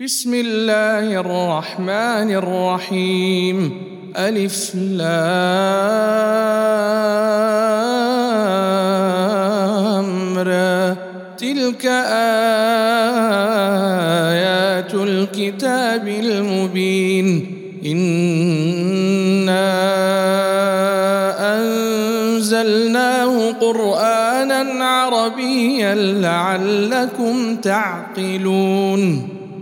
بسم الله الرحمن الرحيم ألف لامرى تلك آيات الكتاب المبين إنا أنزلناه قرآنا عربيا لعلكم تعقلون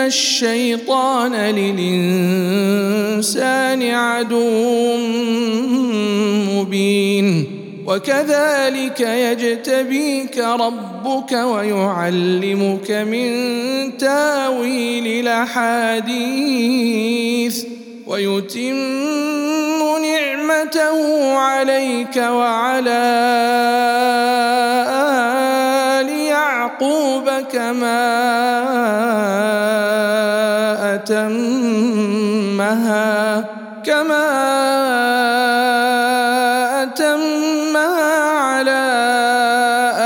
الشيطان للإنسان عدو مبين. وكذلك يجتبيك ربك ويعلمك من تاويل الأحاديث. ويتم نعمته عليك وعلى يعقوب كما أتمها كما أتمها على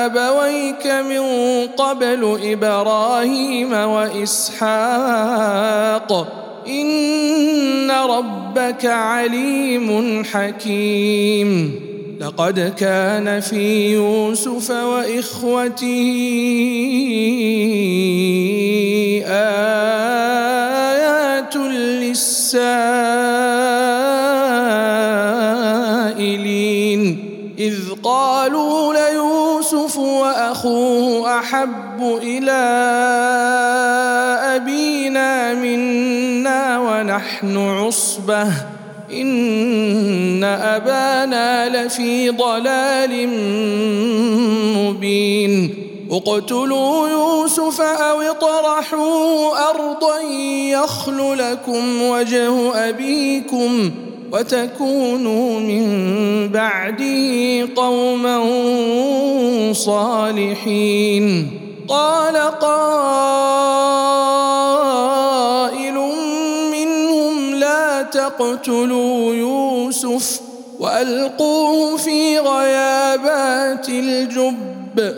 أبويك من قبل إبراهيم وإسحاق. إن ربك عليم حكيم. لقد كان في يوسف وإخوته آيات للسائلين إذ قالوا ليوسف وأخوه أحب إلى أبينا منا ونحن عصبة إن أبانا لفي ضلال مبين. اقتلوا يوسف أو اطرحوه أرضا يخل لكم وجه أبيكم وتكونوا من بعده قوما صالحين. قال قائل تقتلوا يوسف وألقوه في غيابات الجب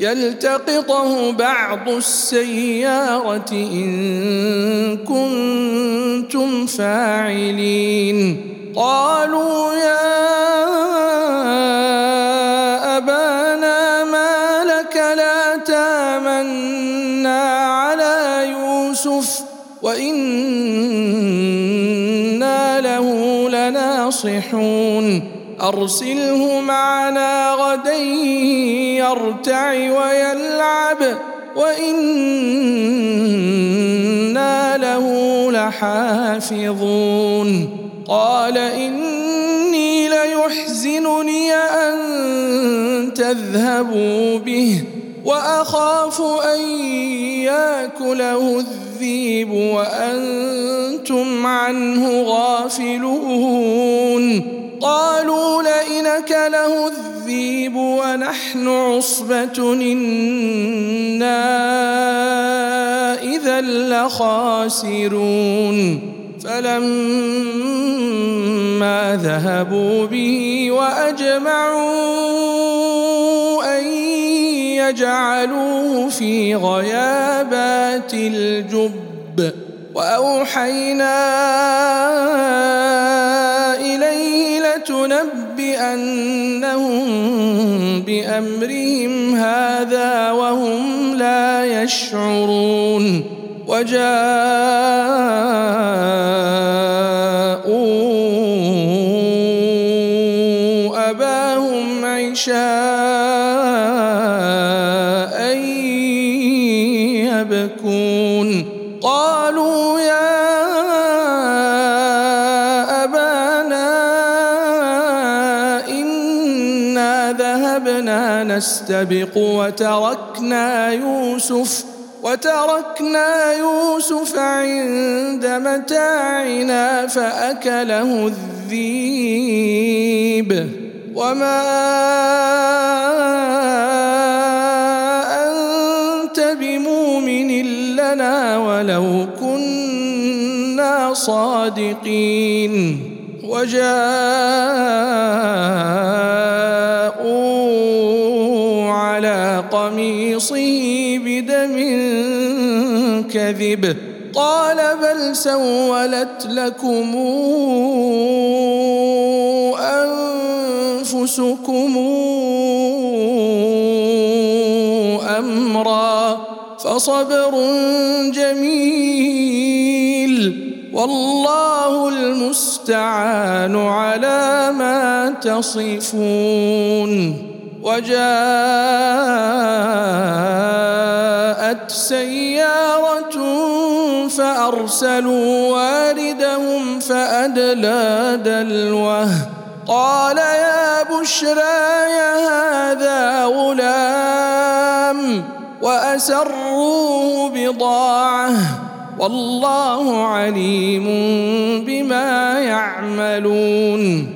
يلتقطه بعض السيارة إن كنتم فاعلين. قالوا يا لناصحون أرسله معنا غدا يرتع ويلعب وإنا له لحافظون. قال إني ليحزنني أن تذهبوا به. وأخاف أن يأكله الذيب وأنتم عنه غافلون. قالوا لئن اكله الذيب ونحن عصبة إنا إذا لخاسرون. فلما ذهبوا به وأجمعوا ان فجعلوه في غيابات الجب وأوحينا إليه لتنبئنهم بأمرهم هذا وهم لا يشعرون وجاءوا أباهم عشاء نستبق وتركنا يوسف وتركنا يوسف عند متاعنا فأكله الذيب. وما أنت بمؤمن لنا ولو كنا صادقين. وجاءوا كذب قال بل سولت لكم أنفسكم أمرا فصبر جميل. والله المستعان على ما تصفون. وجاءت سيارة فأرسلوا واردهم فأدلى دلوه. قال يا بشرى هذا غلام وأسروه بضاعة. والله عليم بما يعملون.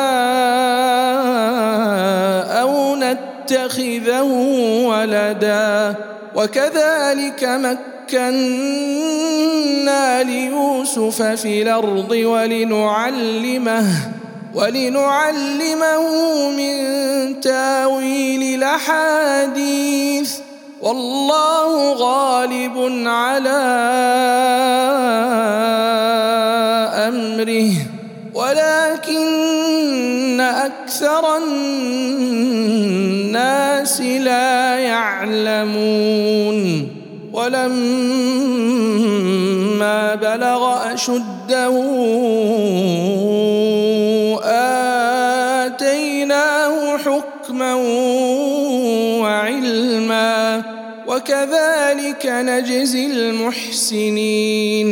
نتخذه ولدا وكذلك مكنا ليوسف في الأرض ولنعلمه ولنعلمه من تاويل الأحاديث والله غالب على امره ولكن أكثر الناس لا يعلمون. ولما بلغ أشده آتيناه حكما وعلما. وكذلك نجزي المحسنين.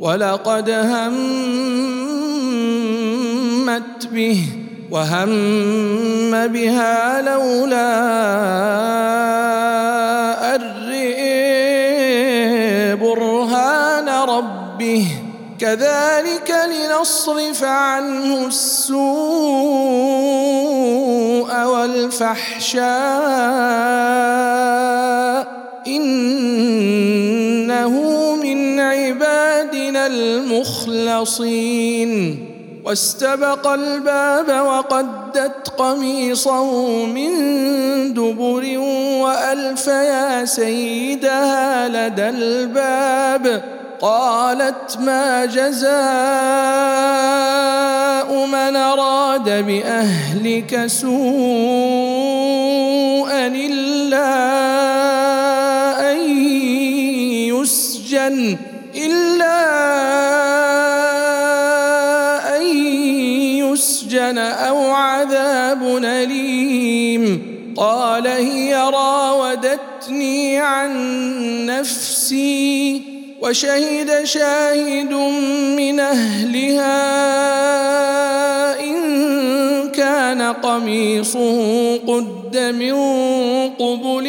ولقد همت به وهم بها لولا أرئ برهان ربه. كذلك لنصرف عنه السوء والفحشاء. إنه من عبادنا المخلصين. واستبق الباب وقدت قميصه من دبر وألف يا سيدها لدى الباب. قالت ما جزاء من أراد بأهلك سوءا إلا الا ان يسجن أو عذاب اليم قال هي راودتني عن نفسي وشهد شاهد من اهلها ان كان قميصه قد من قبل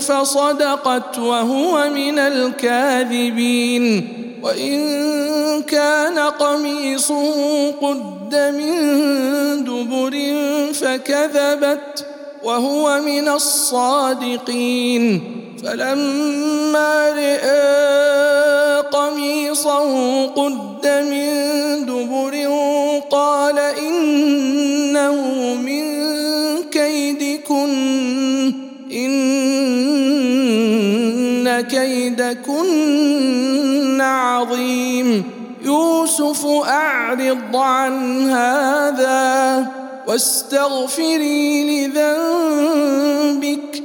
فصدقت وهو من الكاذبين. وإن كان قميصه قد من دبر فكذبت وهو من الصادقين. فلما رئا قميصه قد من دبر قال إنه من كيدكن إن كيدكن عظيم. يوسف أعرض عن هذا واستغفري لذنبك.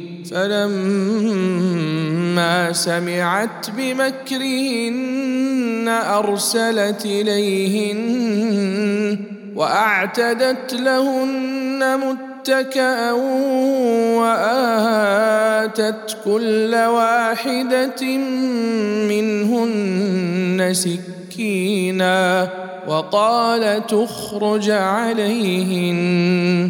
فلما سمعت بمكرهن أرسلت إليهن وأعتدت لهن مت متكأ وآتت كل واحدة منهن سكينا وقال تخرج عليهن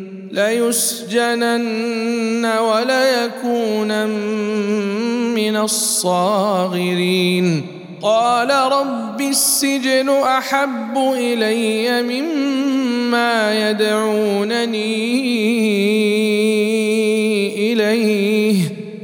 ليسجنن وليكون من الصاغرين. قال رب السجن أحب إلي مما يدعونني إليه.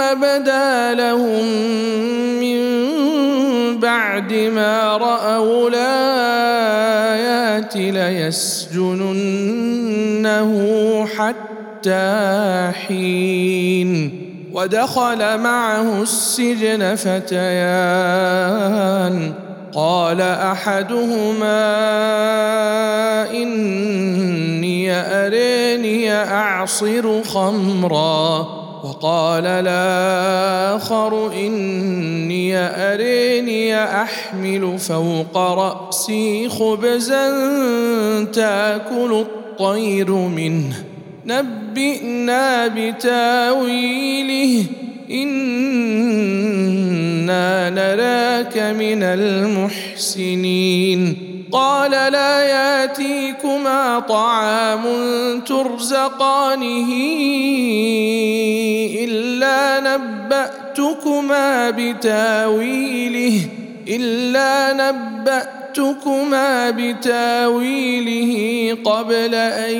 بدا لهم من بعد ما رأوا الآيات ليسجننه حتى حين ودخل معه السجن فتيان. قال أحدهما إني أريني أعصر خمرا. وقال الآخر إني أريني أحمل فوق رأسي خبزا تأكل الطير منه. نبئنا بتاويله. نراك من المحسنين. قال لا ياتيكما طعام ترزقانه إلا نبأتكما بتاويله إلا نبأ نبأتكما بتاويله قبل أن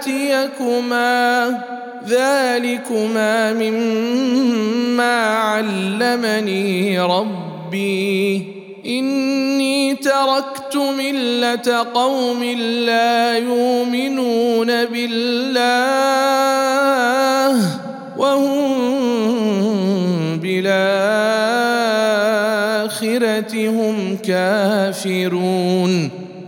ياتيكما. ذلكما مما علمني ربي. إني تركت ملة قوم لا يؤمنون بالله وهم بالآخرة هم كافرون.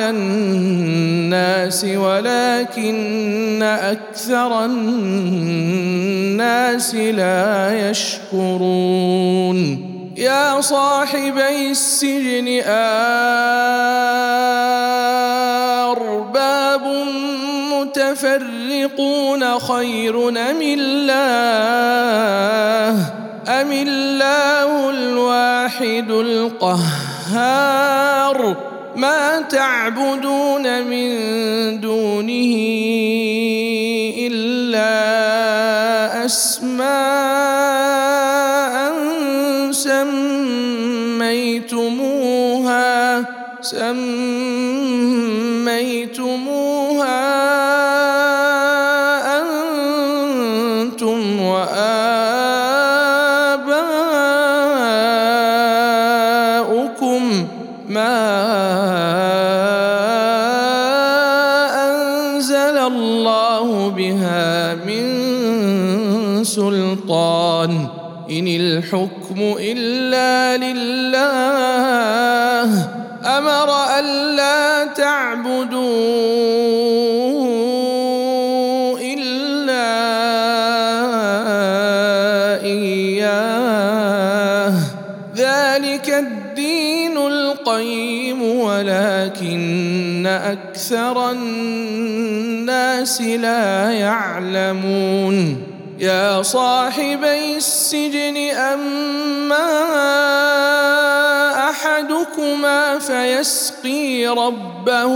الناس ولكن أكثر الناس لا يشكرون. يا صاحبي السجن أرباب متفرقون خير أم الله؟ أم الله الواحد القهار؟ ما تعبدون من دونه الله بها من سلطان. إن الحكم إلا لله. أمر ألا تعبدوا إلا إياه. ذلك الدين القيم ولكن أكثر الناس لا يعلمون. يا صاحبي السجن أما أحدكما فيسقي ربه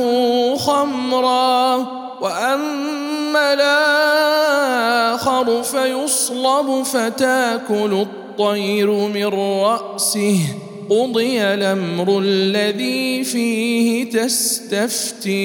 خمرا وأما الآخر فيصلب فتاكل الطير من رأسه. قضي الأمر الذي فيه تستفتيان.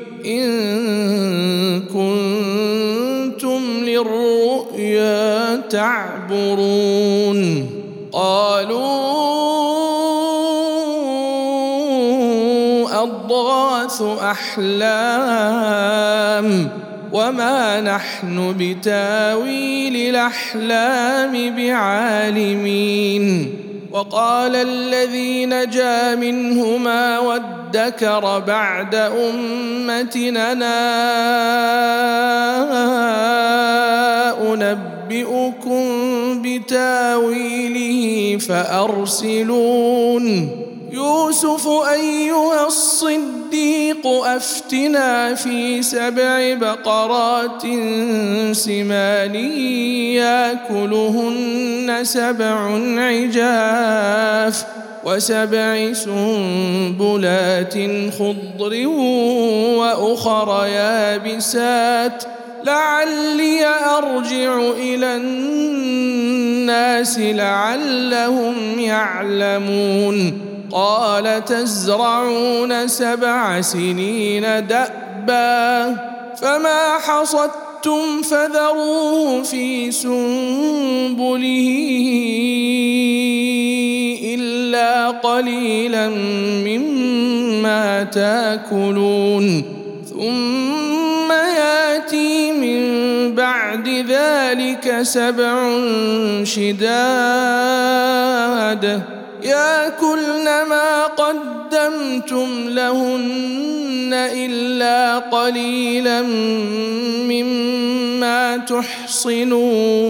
إن كنتم للرؤيا تعبرون. قالوا أضغاث أحلام وما نحن بتاويل الأحلام بعالمين. وقال الذي نجا منهما وادكر بعد أمتنا أنبئكم بتاويله فأرسلون يوسف أيها الصديق أفتنا في سبع بقرات سمان يأكلهن سبع عجاف وسبع سنبلات خضر وأخر يابسات. لعلي أرجع إلى الناس لعلهم يعلمون. قال تزرعون سبع سنين دأبا فما حصدتم فذروه في سنبله إلا قليلا مما تاكلون. ثم ياتي من بعد ذلك سبع شداد. ياكلن ما قدمتم لهن إلا قليلا مما تحصنون.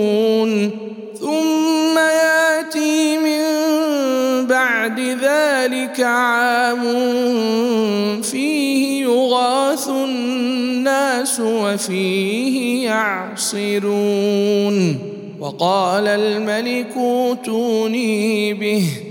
ثم ياتي من بعد ذلك عام فيه يغاث الناس وفيه يعصرون. وقال الملك اوتوني به.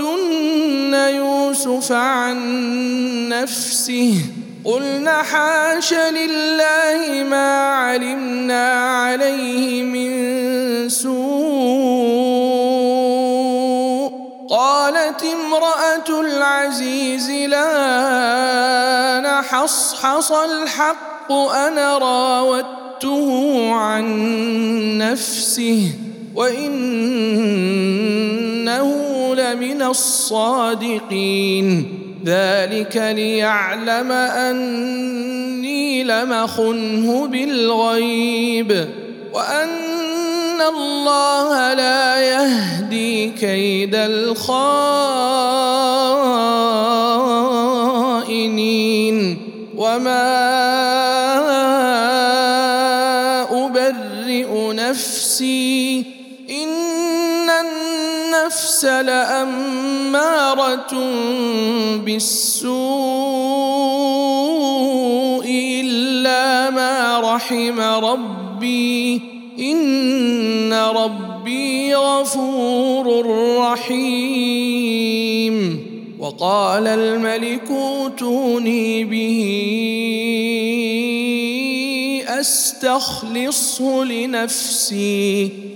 راوتن يوسف عن نفسه قلنا حاش لله ما علمنا عليه من سوء قالت امراه العزيز لا نحصحص الحق أنا راودته عن نفسه وانه لمن الصادقين. ذلك ليعلم أني لمخنه بالغيب. وأن الله لا يهدي كيد الخائنين. وما النفس لأمارة بالسوء إلا ما رحم ربي. إن ربي غفور رحيم. وقال الملك اوتوني به أستخلصه لنفسي.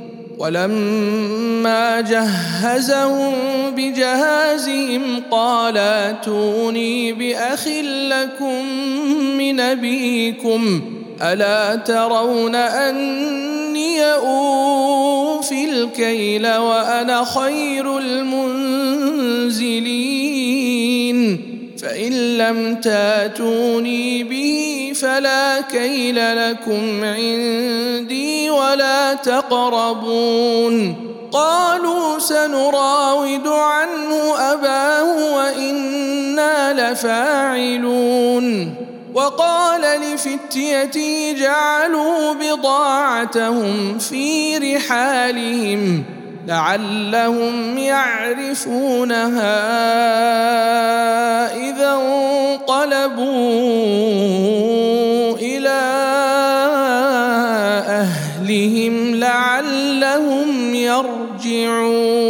ولما جهزهم بجهازهم قال اتوني بأخ لكم من أبيكم ألا ترون أني أوفي الكيل وأنا خير المنزلين؟ فإن لم تاتوني به فلا كيل لكم عندي ولا تقربون. قالوا سنراود عنه أباه وإنا لفاعلون. وقال لفتيتي جعلوا بضاعتهم في رحالهم. لعلهم يعرفونها إذا انقلبوا إلى أهلهم لعلهم يرجعون.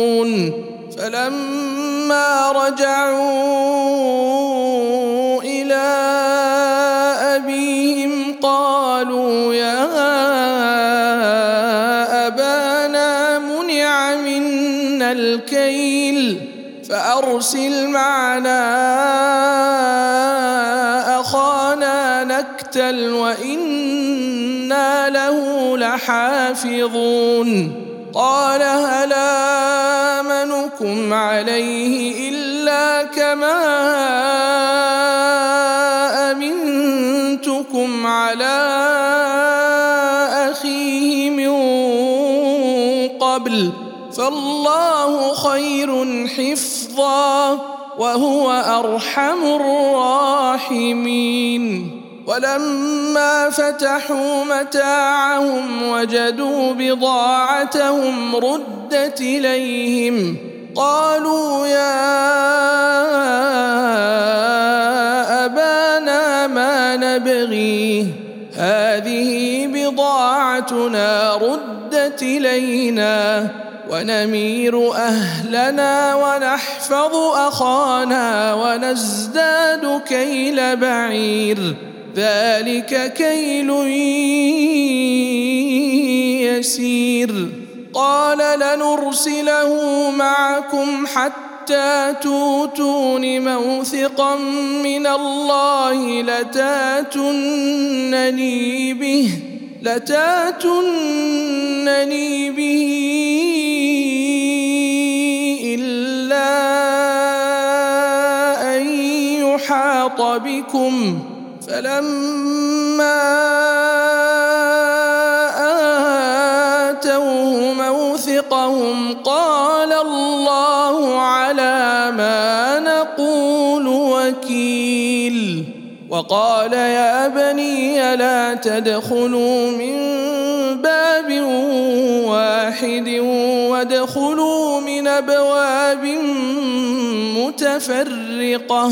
فلما رجعوا وأرسل معنا أخانا نكتل وإنا له لحافظون. قال هل آمنكم عليه إلا كما أمنتكم على أخيه من قبل فالله خير حفظا وهو أرحم الراحمين. ولما فتحوا متاعهم وجدوا بضاعتهم ردت إليهم قالوا يا أبانا ما نبغي؟ هذه بضاعتنا ردت إلينا. ونمير أهلنا ونحفظ أخانا ونزداد كيل بعير. ذلك كيل يسير. قال لنرسله معكم حتى توتون موثقا من الله لتاتونني به لتاتونني به يحاط بكم فلما آتوه موثقهم قال الله على ما نقول وكيل وقال يا بني لا تدخلوا من باب واحد وادخلوا من أبواب متفرقة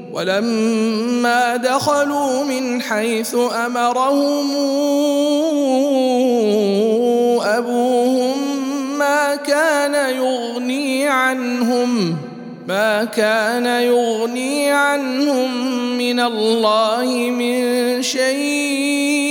ولما دخلوا من حيث أمرهم أبوهم ما كان يغني عنهم ما كان يغني عنهم من الله من شيء.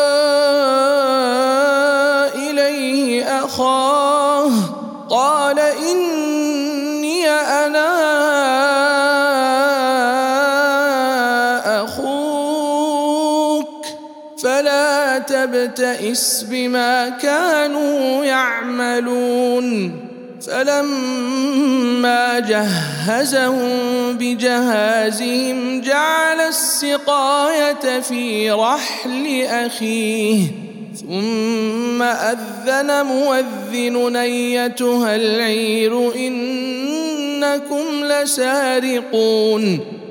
تبتئس بما كانوا يعملون فلما جهزهم بجهازهم جعل السقاية في رحل أخيه ثم أذن مؤذن أيتها العير إنكم لسارقون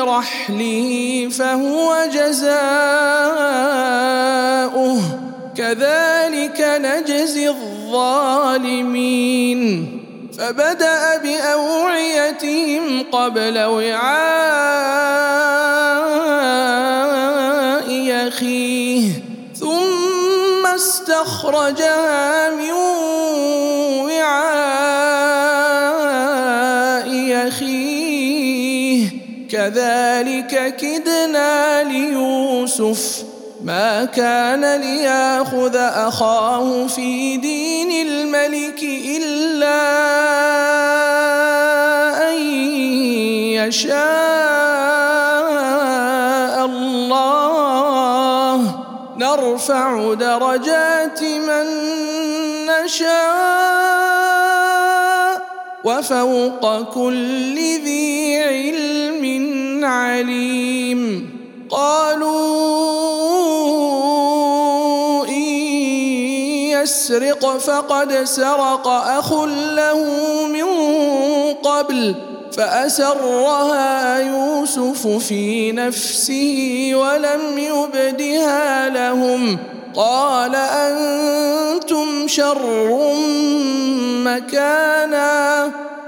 رحله فهو جزاؤه. كذلك نجزي الظالمين. فبدأ بأوعيتهم قبل وعاء أخيه. ثم استخرجها من كذلك كدنا ليوسف. ما كان ليأخذ أخاه في دين الملك إلا أن يشاء الله. نرفع درجات من نشاء وفوق كل ذي علم. عليم. قالوا إن يسرق فقد سرق أخ له من قبل فأسرها يوسف في نفسه ولم يبدها لهم. قال أنتم شر مكانا.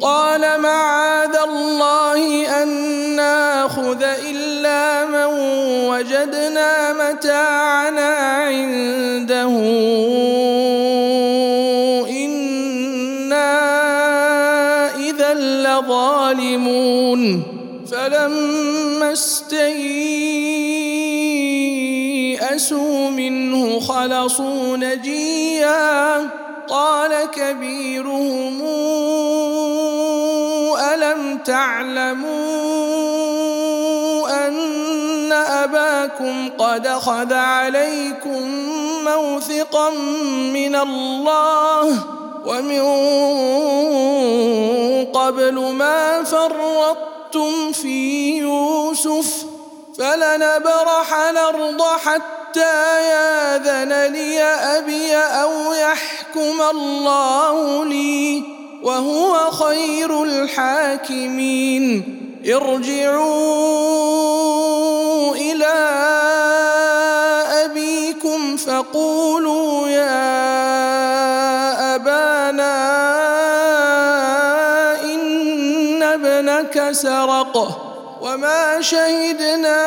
قال معاذ الله أن ناخذ إلا من وجدنا متاعنا عنده. إنا إذا لظالمون. فلما استيئسوا منه خلصوا نجيا. قال كبيرهم تعلموا أن أباكم قد أخذ عليكم موثقا من الله ومن قبل ما فرطتم في يوسف فلنبرح الأرض حتى ياذن لي أبي أو يحكم الله لي وهو خير الحاكمين. ارجعوا إلى أبيكم فقولوا يا أبانا إن ابنك سرق وما شهدنا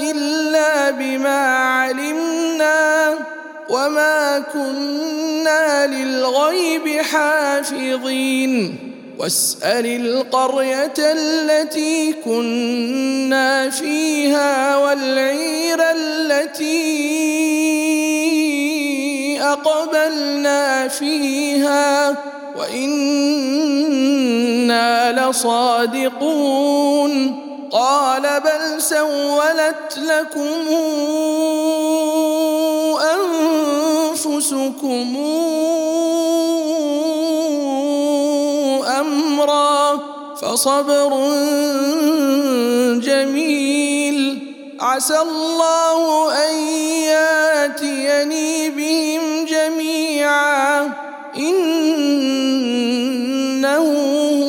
إلا بما علمنا وما كنا للغيب حافظين واسأل القرية التي كنا فيها والعير التي أقبلنا فيها وإنا لصادقون قال بل سولت لكم أنفسكم أمرا فصبر جميل. عسى الله أن ياتيني بهم جميعا. إنه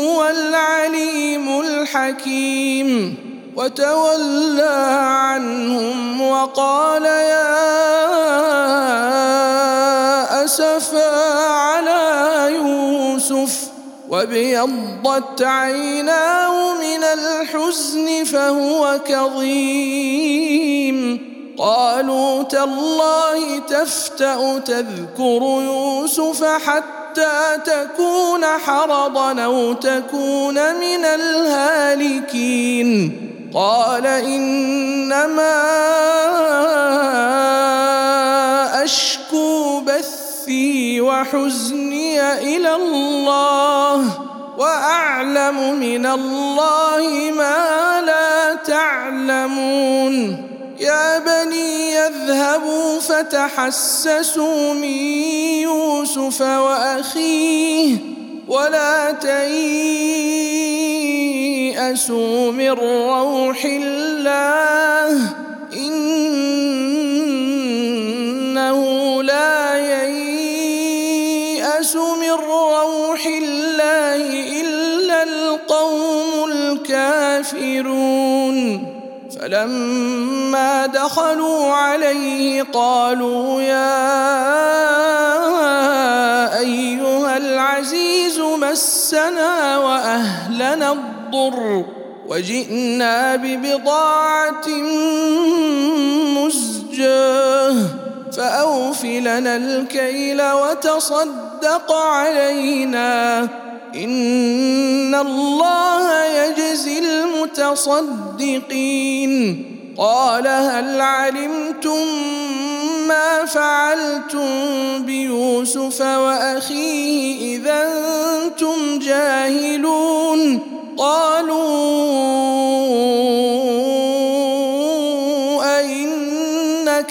هو العليم الحكيم. وتولى عنهم وقال يا اسفا على يوسف وابيضت عيناه من الحزن فهو كظيم. قالوا تالله تفتأ تذكر يوسف حتى تكون حرضا أو تكون من الهالكين. قال إنما أشكو بثي وحزني إلى الله وأعلم من الله ما لا تعلمون يا بني يذهبوا فتحسسوا من يوسف وأخيه ولا تيأسوا من روح الله إنه لا من روح الله إلا القوم الكافرون. فلما دخلوا عليه قالوا يا ايها العزيز مسنا واهلنا الضر وجئنا ببضاعه مزجاه فأوف لنا الكيل وتصدق علينا. إن الله يجزي المتصدقين. قال هل علمتم ما فعلتم بيوسف وأخيه اذا أنتم جاهلون؟ قالوا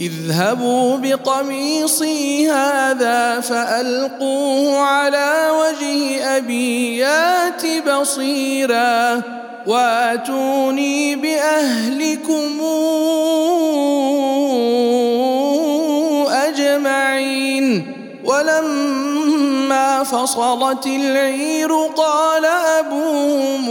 اذهبوا بقميصي هذا فألقوه على وجه أبي يات بصيرا واتوني بأهلكم أجمعين. ولما فصلت العير قال ابوهم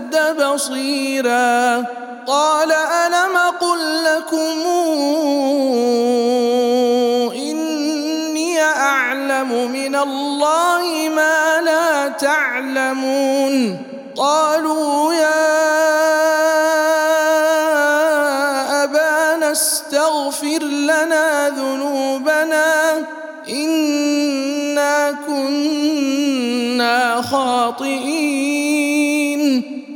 بصيرا قال ألم قل لكم إني أعلم من الله ما لا تعلمون قالوا يا استغفر لنا ذنوبنا إنا كنا خاطئين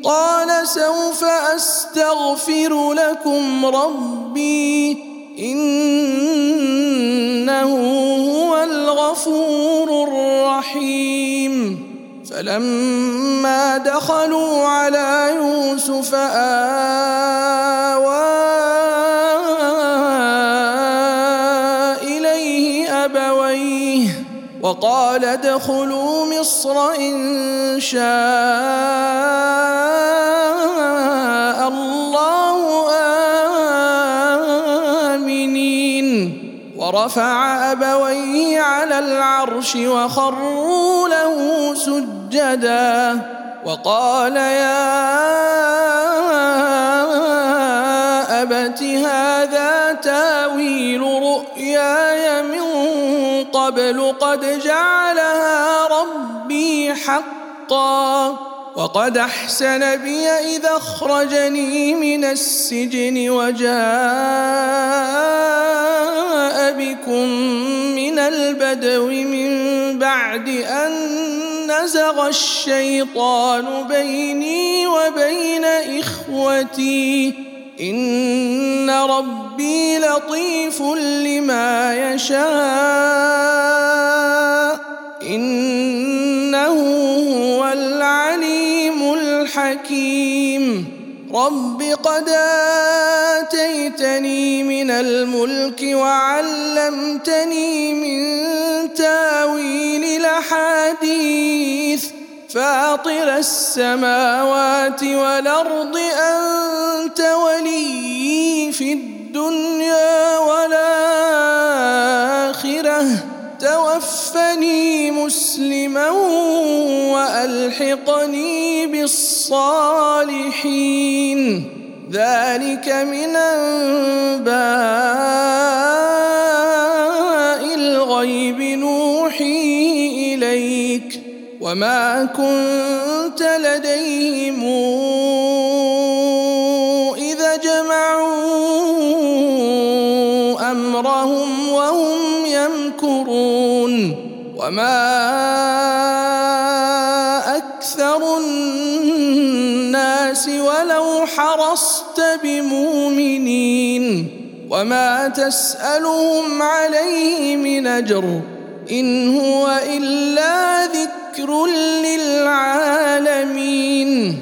قال سوف أستغفر لكم ربي إنه هو الغفور الرحيم. فلما دخلوا على يوسف آوى وقال ادخلوا مصر إن شاء ورفع أبويه على العرش وخروا له سجدا وقال يا أبت هذا تاويل رؤياي من قبل قد جعلها ربي حقا وقد أحسن بي إذا أخرجني من السجن وجاء بكم من البدو من بعد أن نزغ الشيطان بيني وبين إخوتي. إن ربي لطيف لما يشاء. إنه هو العليم الحكيم. رب قد آتيتني من الملك وعلمتني من تأويل الأحاديث. فاطر السماوات والأرض أنت ولي في الدنيا والآخرة. توفى توفني مسلما وألحقني بالصالحين. ذلك من أنباء الغيب نوحي إليك. وما كنت لديهم وما أكثر الناس ولو حرصت بمؤمنين وما تسألهم عليه من أجر إن هو إلا ذكر للعالمين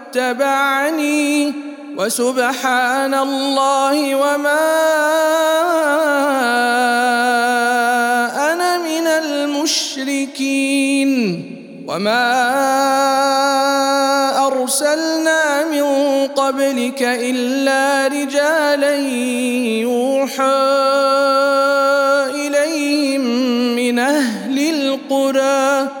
وسبحان الله وما أنا من المشركين وما أرسلنا من قبلك إلا رجالا يوحى إليهم من أهل القرى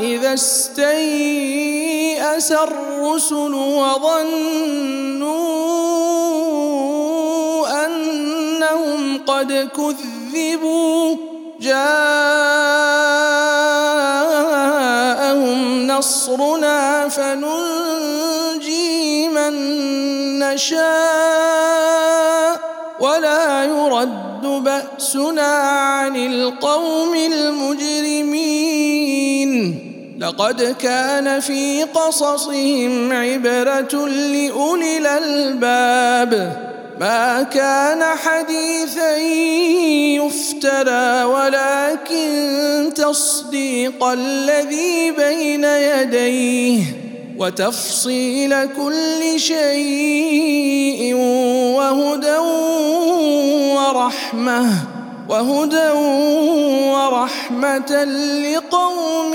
إذا استيأس الرسل وظنوا أنهم قد كذبوا جاءهم نصرنا فننجي من نشاء ولا يرد بأسنا عن القوم المجرمين. لقد كان في قصصهم عبرة لأولي الألباب. ما كان حديثا يفترى ولكن تصديق الذي بين يديه وتفصيل كل شيء وهدى ورحمة وهدى ورحمة لقوم